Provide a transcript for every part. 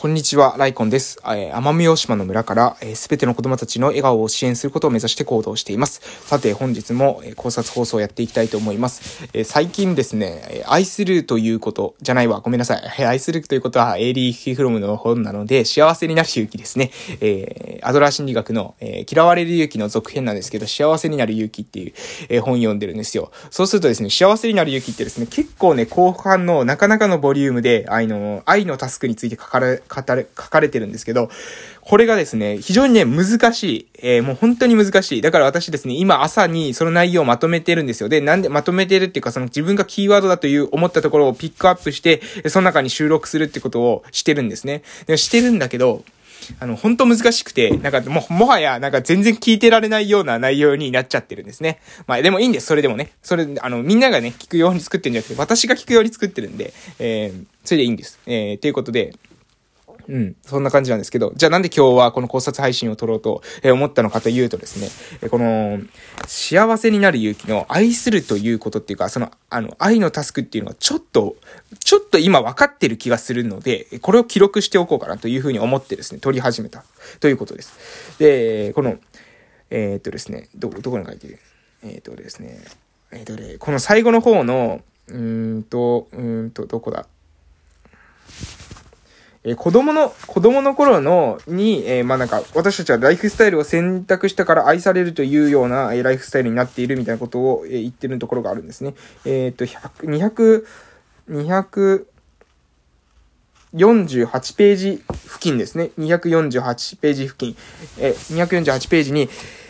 こんにちは、ライコンです。えー、奄美大島の村から、す、えー、べ、ての子供たちの笑顔を支援することを目指して行動しています。さて、本日も、えー、考察放送をやっていきたいと思います。えー、最近ですね、え愛するということ、じゃないわ、ごめんなさい。え愛するということは、エイリー・ヒフロムの本なので、幸せになる勇気ですね。えー、アドラー心理学の、えー、嫌われる勇気の続編なんですけど、幸せになる勇気っていう、えー、本読んでるんですよ。そうするとですね、幸せになる勇気ってですね、結構ね、後半のなかなかのボリュームで、愛の、愛のタスクについて書かれ、語れ、書かれてるんですけど、これがですね、非常にね、難しい。えー、もう本当に難しい。だから私ですね、今朝にその内容をまとめてるんですよ。で、なんでまとめてるっていうか、その自分がキーワードだという思ったところをピックアップして、その中に収録するってことをしてるんですね。でしてるんだけど、あの、本当難しくて、なんかも、もはや、なんか全然聞いてられないような内容になっちゃってるんですね。まあでもいいんです、それでもね。それ、あの、みんながね、聞くように作ってるんじゃなくて、私が聞くように作ってるんで、えー、それでいいんです。えー、ということで、うん。そんな感じなんですけど、じゃあなんで今日はこの考察配信を撮ろうと思ったのかというとですね、この、幸せになる勇気の愛するということっていうか、その、あの、愛のタスクっていうのはちょっと、ちょっと今分かってる気がするので、これを記録しておこうかなというふうに思ってですね、撮り始めたということです。で、この、えー、っとですね、ど、どこに書いてる？えー、っとですね、えー、っとね、この最後の方の、うんと、うんと、どこだ？えー、子供の、子供の頃の、に、えー、まあ、なんか、私たちはライフスタイルを選択したから愛されるというような、えー、ライフスタイルになっているみたいなことを、えー、言ってるところがあるんですね。えっ、と、100、200、248ページ付近ですね。248ページ付近。え、248ページに、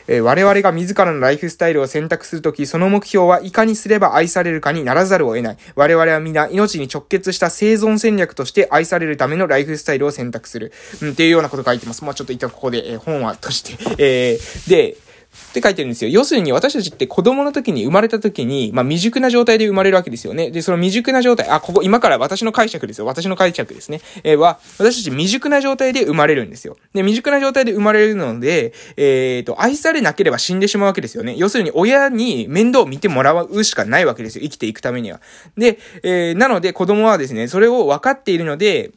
え我々が自らのライフスタイルを選択するとき、その目標はいかにすれば愛されるかにならざるを得ない。我々は皆命に直結した生存戦略として愛されるためのライフスタイルを選択する。うん、っていうようなこと書いてます。まあちょっと一旦ここで、えー、本は閉じて、えー、で、って書いてるんですよ。要するに私たちって子供の時に生まれた時に、まあ未熟な状態で生まれるわけですよね。で、その未熟な状態、あ、ここ今から私の解釈ですよ。私の解釈ですね。えー、は、私たち未熟な状態で生まれるんですよ。で、未熟な状態で生まれるので、えっ、ー、と、愛されなければ死んでしまうわけですよね。要するに親に面倒を見てもらうしかないわけですよ。生きていくためには。で、えー、なので子供はですね、それを分かっているので、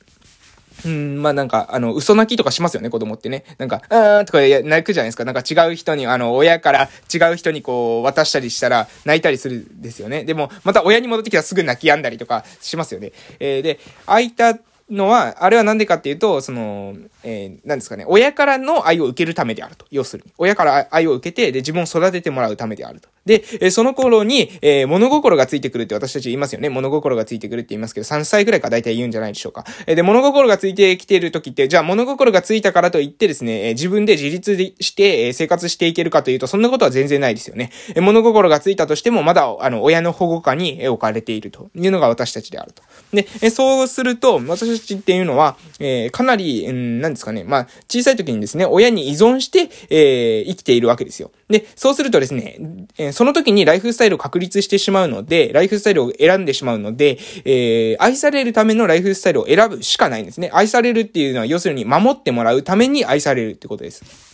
うん、まあなんか、あの、嘘泣きとかしますよね、子供ってね。なんか、あーとか泣くじゃないですか。なんか違う人に、あの、親から違う人にこう、渡したりしたら泣いたりするんですよね。でも、また親に戻ってきたらすぐ泣き止んだりとかしますよね。えー、で、あいたのは、あれはなんでかっていうと、その、えー、なんですかね、親からの愛を受けるためであると。要するに。親から愛を受けて、で、自分を育ててもらうためであると。で、その頃に、えー、物心がついてくるって私たち言いますよね。物心がついてくるって言いますけど、3歳くらいか大体言うんじゃないでしょうか。えー、で、物心がついてきてる時って、じゃあ物心がついたからといってですね、えー、自分で自立して、え、生活していけるかというと、そんなことは全然ないですよね。え、物心がついたとしても、まだ、あの、親の保護下に置かれているというのが私たちであると。で、え、そうすると、私たちっていうのは、え、かなり、うん、なんですかね、まあ、小さい時にですね、親に依存して、えー、生きているわけですよ。で、そうするとですね、えその時にライフスタイルを確立してしまうので、ライフスタイルを選んでしまうので、えー、愛されるためのライフスタイルを選ぶしかないんですね。愛されるっていうのは、要するに守ってもらうために愛されるってことです。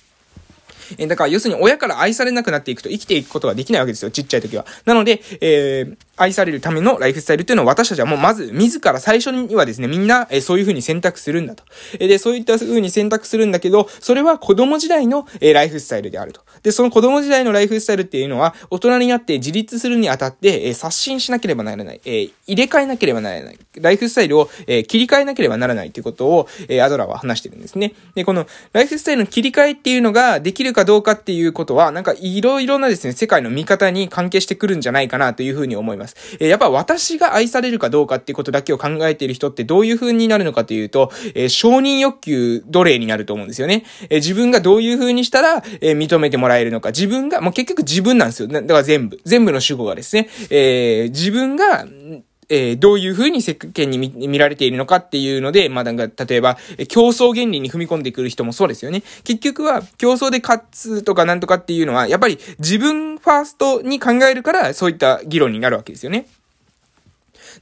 えだから要するに親から愛されなくなっていくと生きていくことができないわけですよ、ちっちゃい時は。なので、えー、愛されるためのライフスタイルっていうのは私たちはもうまず自ら最初にはですね、みんな、え、そういう風に選択するんだと。え、で、そういった風に選択するんだけど、それは子供時代の、え、ライフスタイルであると。で、その子供時代のライフスタイルっていうのは、大人になって自立するにあたって、え、刷新しなければならない。え、入れ替えなければならない。ライフスタイルを、え、切り替えなければならないということを、え、アドラーは話してるんですね。で、このライフスタイルの切り替えっていうのができるかどうかっていうことは、なんかいろいろなですね、世界の見方に関係してくるんじゃないかなというふうに思います。えー、やっぱ私が愛されるかどうかっていうことだけを考えている人ってどういう風になるのかというと、えー、承認欲求奴隷になると思うんですよね。えー、自分がどういう風にしたら、えー、認めてもらえるのか。自分が、もう結局自分なんですよ。だから全部。全部の主語がですね、えー、自分が、えー、どういうふうに世間に見られているのかっていうので、まあ、なんか、例えば、競争原理に踏み込んでくる人もそうですよね。結局は、競争で勝つとかなんとかっていうのは、やっぱり自分ファーストに考えるから、そういった議論になるわけですよね。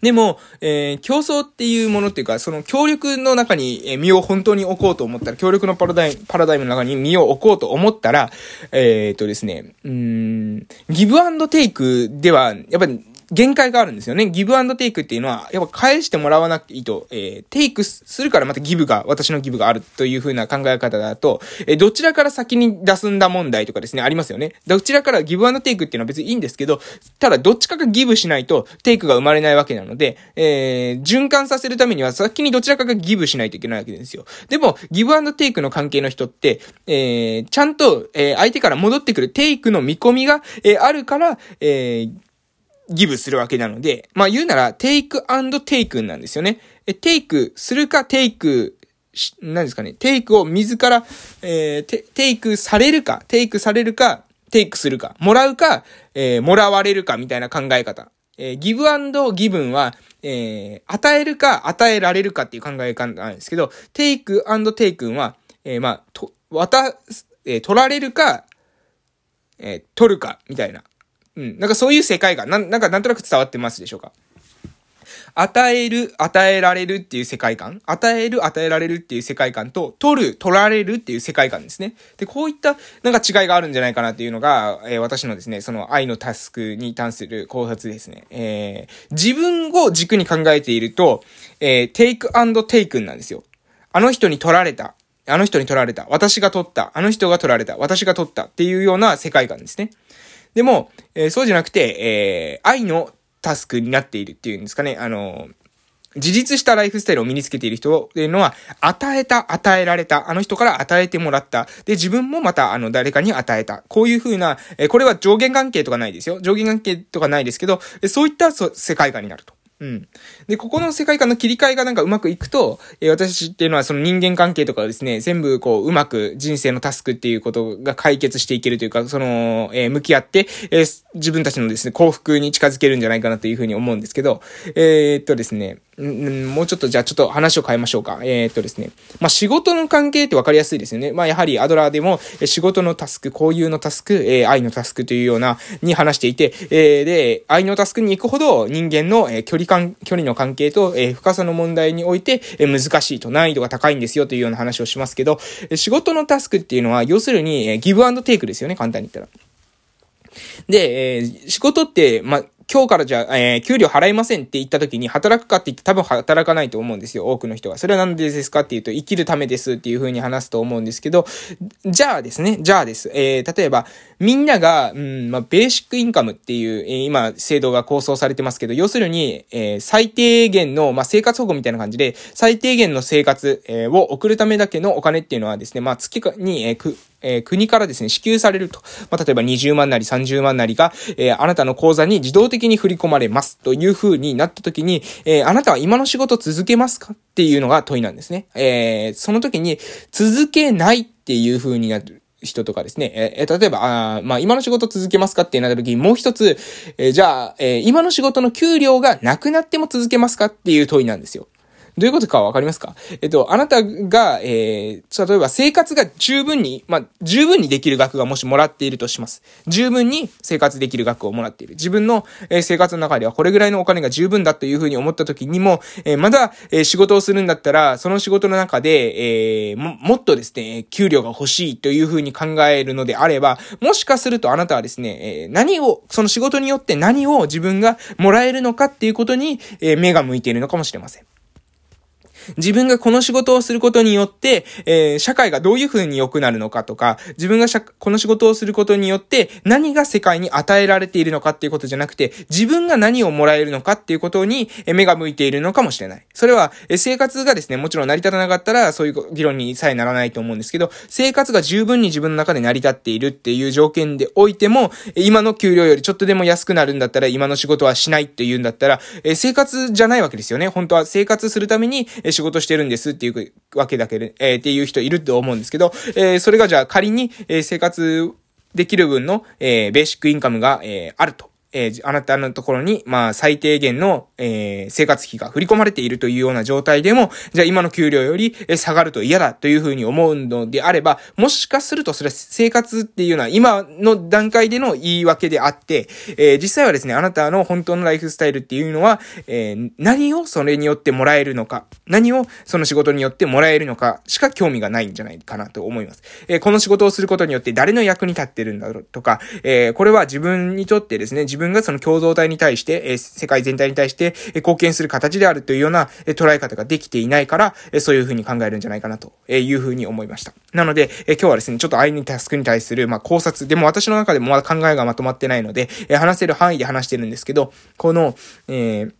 でも、えー、競争っていうものっていうか、その協力の中に身を本当に置こうと思ったら、協力のパラダイム、パラダイムの中に身を置こうと思ったら、えー、っとですね、うん、ギブアンドテイクでは、やっぱり限界があるんですよね。ギブアンドテイクっていうのは、やっぱ返してもらわなくていいと、えー、テイクするからまたギブが、私のギブがあるという風な考え方だと、えー、どちらから先に出すんだ問題とかですね、ありますよね。どちらからギブアンドテイクっていうのは別にいいんですけど、ただどっちかがギブしないとテイクが生まれないわけなので、えー、循環させるためには先にどちらかがギブしないといけないわけですよ。でも、ギブアンドテイクの関係の人って、えー、ちゃんと、えー、相手から戻ってくるテイクの見込みが、えー、あるから、えー、ギブするわけなので、まあ言うなら、テイクテイクなんですよね。え、テイクするか、テイク何ですかね、テイクを自ら、えー、テテイクされるか、テイクされるか、テイクするか、もらうか、えー、もらわれるかみたいな考え方。えー、ギブアンドギブンは、えー、与えるか、与えられるかっていう考え方なんですけど、テイクアンドテイクンは、えー、まあ、と、渡、えー、取られるか、えー、取るか、みたいな。うん。なんかそういう世界観。なん、なんかなんとなく伝わってますでしょうか？与える、与えられるっていう世界観？与える、与えられるっていう世界観と、取る、取られるっていう世界観ですね。で、こういったなんか違いがあるんじゃないかなっていうのが、えー、私のですね、その愛のタスクに関する考察ですね。えー、自分を軸に考えていると、えー、take and take なんですよ。あの人に取られた。あの人に取られた。私が取った。あの人が取られた。私が取ったっていうような世界観ですね。でも、えー、そうじゃなくて、えー、愛のタスクになっているっていうんですかね。あの、自立したライフスタイルを身につけている人っていうのは、与えた、与えられた、あの人から与えてもらった。で、自分もまた、あの、誰かに与えた。こういうふうな、えこれは上限関係とかないですよ。上限関係とかないですけど、そういった世界観になると。うん。で、ここの世界観の切り替えがなんかうまくいくと、えー、私っていうのはその人間関係とかですね、全部こう、うまく人生のタスクっていうことが解決していけるというか、その、えー、向き合って、えー、自分たちのですね、幸福に近づけるんじゃないかなというふうに思うんですけど、え、っとですね、もうちょっと、じゃあちょっと話を変えましょうか。えー、っとですね。まあ、仕事の関係って分かりやすいですよね。まあ、やはりアドラーでも、仕事のタスク、交友のタスク、えー、愛のタスクというような、に話していて、えー、で、愛のタスクに行くほど人間の、え、距離感、距離の関係と、え、深さの問題において、え、難しいと、難易度が高いんですよというような話をしますけど、仕事のタスクっていうのは、要するに、え、ギブアンドテイクですよね、簡単に言ったら。で、えー、仕事って、ま、今日からじゃあ、えー、給料払いませんって言った時に働くかって言って多分働かないと思うんですよ、多くの人が。それは何でですかっていうと、生きるためですっていう風に話すと思うんですけど、じゃあですね、じゃあです。えー、例えば、みんなが、うん、まあ、ベーシックインカムっていう、えー、今、制度が構想されてますけど、要するに、えー、最低限の、まあ、生活保護みたいな感じで、最低限の生活、えー、を送るためだけのお金っていうのはですね、まあ、月に、えー、く、えー、国からですね、支給されると。まあ、例えば20万なり30万なりが、えー、あなたの口座に自動的に振り込まれますという風になった時に、えー、あなたは今の仕事続けますかっていうのが問いなんですね。え、その時に、続けないっていう風になる。人とかですね。えー、例えば、あまあ、今の仕事続けますかってなった時に、もう一つ、えー、じゃあ、えー、今の仕事の給料がなくなっても続けますかっていう問いなんですよ。どういうことかわかりますか？えっと、あなたが、えー、例えば生活が十分に、まあ、十分にできる額がもしもらっているとします。十分に生活できる額をもらっている。自分の、えー、生活の中ではこれぐらいのお金が十分だというふうに思った時にも、えー、まだ、えー、仕事をするんだったら、その仕事の中で、えー、も、もっとですね、給料が欲しいというふうに考えるのであれば、もしかするとあなたはですね、えー、何を、その仕事によって何を自分がもらえるのかっていうことに、えー、目が向いているのかもしれません。自分がこの仕事をすることによって、えー、社会がどういう風に良くなるのかとか、自分がこの仕事をすることによって何が世界に与えられているのかっていうことじゃなくて、自分が何をもらえるのかっていうことに目が向いているのかもしれない。それは、え生活がですね、もちろん成り立たなかったらそういう議論にさえならないと思うんですけど、生活が十分に自分の中で成り立っているっていう条件でおいても、今の給料よりちょっとでも安くなるんだったら、今の仕事はしないっていうんだったら、え生活じゃないわけですよね。本当は生活するために仕事してるんですっていうわけだけで、えー、っていう人いると思うんですけど、えー、それがじゃあ仮に、えー、生活できる分の、えー、ベーシックインカムが、えー、あると。えー、あなたのところに、まあ、最低限の、えー、生活費が振り込まれているというような状態でも、じゃあ今の給料より、え下がると嫌だというふうに思うのであれば、もしかするとそれは生活っていうのは今の段階での言い訳であって、えー、実際はですね、あなたの本当のライフスタイルっていうのは、え、何をそれによってもらえるのか、何をその仕事によってもらえるのかしか興味がないんじゃないかなと思います。え、この仕事をすることによって誰の役に立ってるんだろうとか、え、これは自分にとってですね、自分分がその共同体に対して、え世界全体に対して、え貢献する形であるというような、え捉え方ができていないから、えそういうふうに考えるんじゃないかなというふうに思いました。なので、え今日はですね、ちょっと相にタスクに対する、まあ、考察、でも私の中でもまだ考えがまとまってないので、え話せる範囲で話してるんですけど、この、えー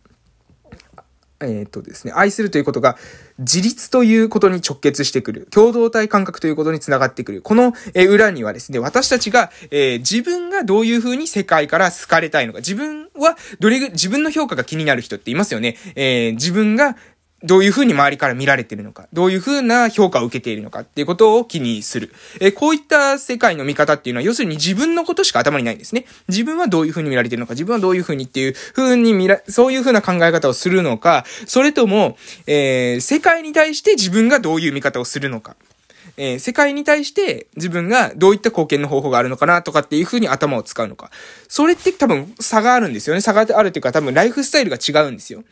えっ、とですね、愛するということが自立ということに直結してくる。共同体感覚ということにつながってくる。この、え裏にはですね、私たちが、えー、自分がどういうふうに世界から好かれたいのか、自分はどれぐ、自分の評価が気になる人っていますよね。え、自分がどういうふうに周りから見られてるのか、どういうふうな評価を受けているのかっていうことを気にする。えこういった世界の見方っていうのは、要するに自分のことしか頭にないんですね。自分はどういうふうに見られてるのか、自分はどういうふうにっていうふうに見ら、そういうふうな考え方をするのか、それとも、えー、世界に対して自分がどういう見方をするのか。えー、世界に対して自分がどういった貢献の方法があるのかなとかっていう風に頭を使うのか。それって多分差があるんですよね。差があるっていうか多分ライフスタイルが違うんですよ。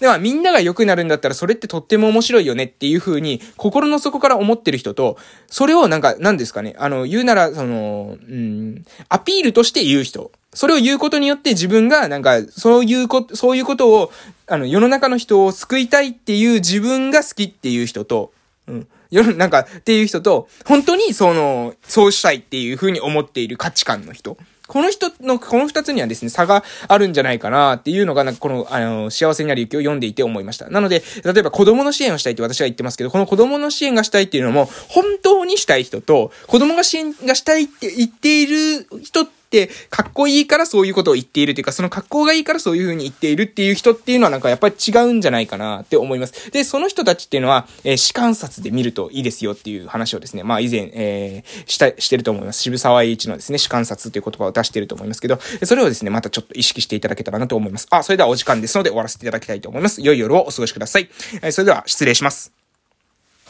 ではみんなが良くなるんだったらそれってとっても面白いよねっていう風に心の底から思ってる人と、それをなんか、何ですかね。あの、言うなら、その、うん、アピールとして言う人。それを言うことによって自分がなんか、そういうこと、そういうことを、あの、世の中の人を救いたいっていう自分が好きっていう人と、うん。世なんか、っていう人と、本当にその、そうしたいっていう風に思っている価値観の人。この人の、この二つにはですね、差があるんじゃないかなっていうのが、なんかこの、あの、幸せになる雪を読んでいて思いました。なので、例えば子供の支援をしたいって私は言ってますけど、この子供の支援がしたいっていうのも、本当にしたい人と、子供が支援がしたいって言っている人って、かっこいいからそういうことを言っているというか、その格好がいいからそういう風に言っているっていう人っていうのはなんかやっぱり違うんじゃないかなって思います。で、その人たちっていうのは、えー、視観察で見るといいですよっていう話をですね、まあ以前、えー、した、してると思います。渋沢栄一のですね、視観察という言葉を出してると思いますけど、それをですね、またちょっと意識していただけたらなと思います。あ、それではお時間ですので終わらせていただきたいと思います。良い夜をお過ごしください。えー、それでは失礼します。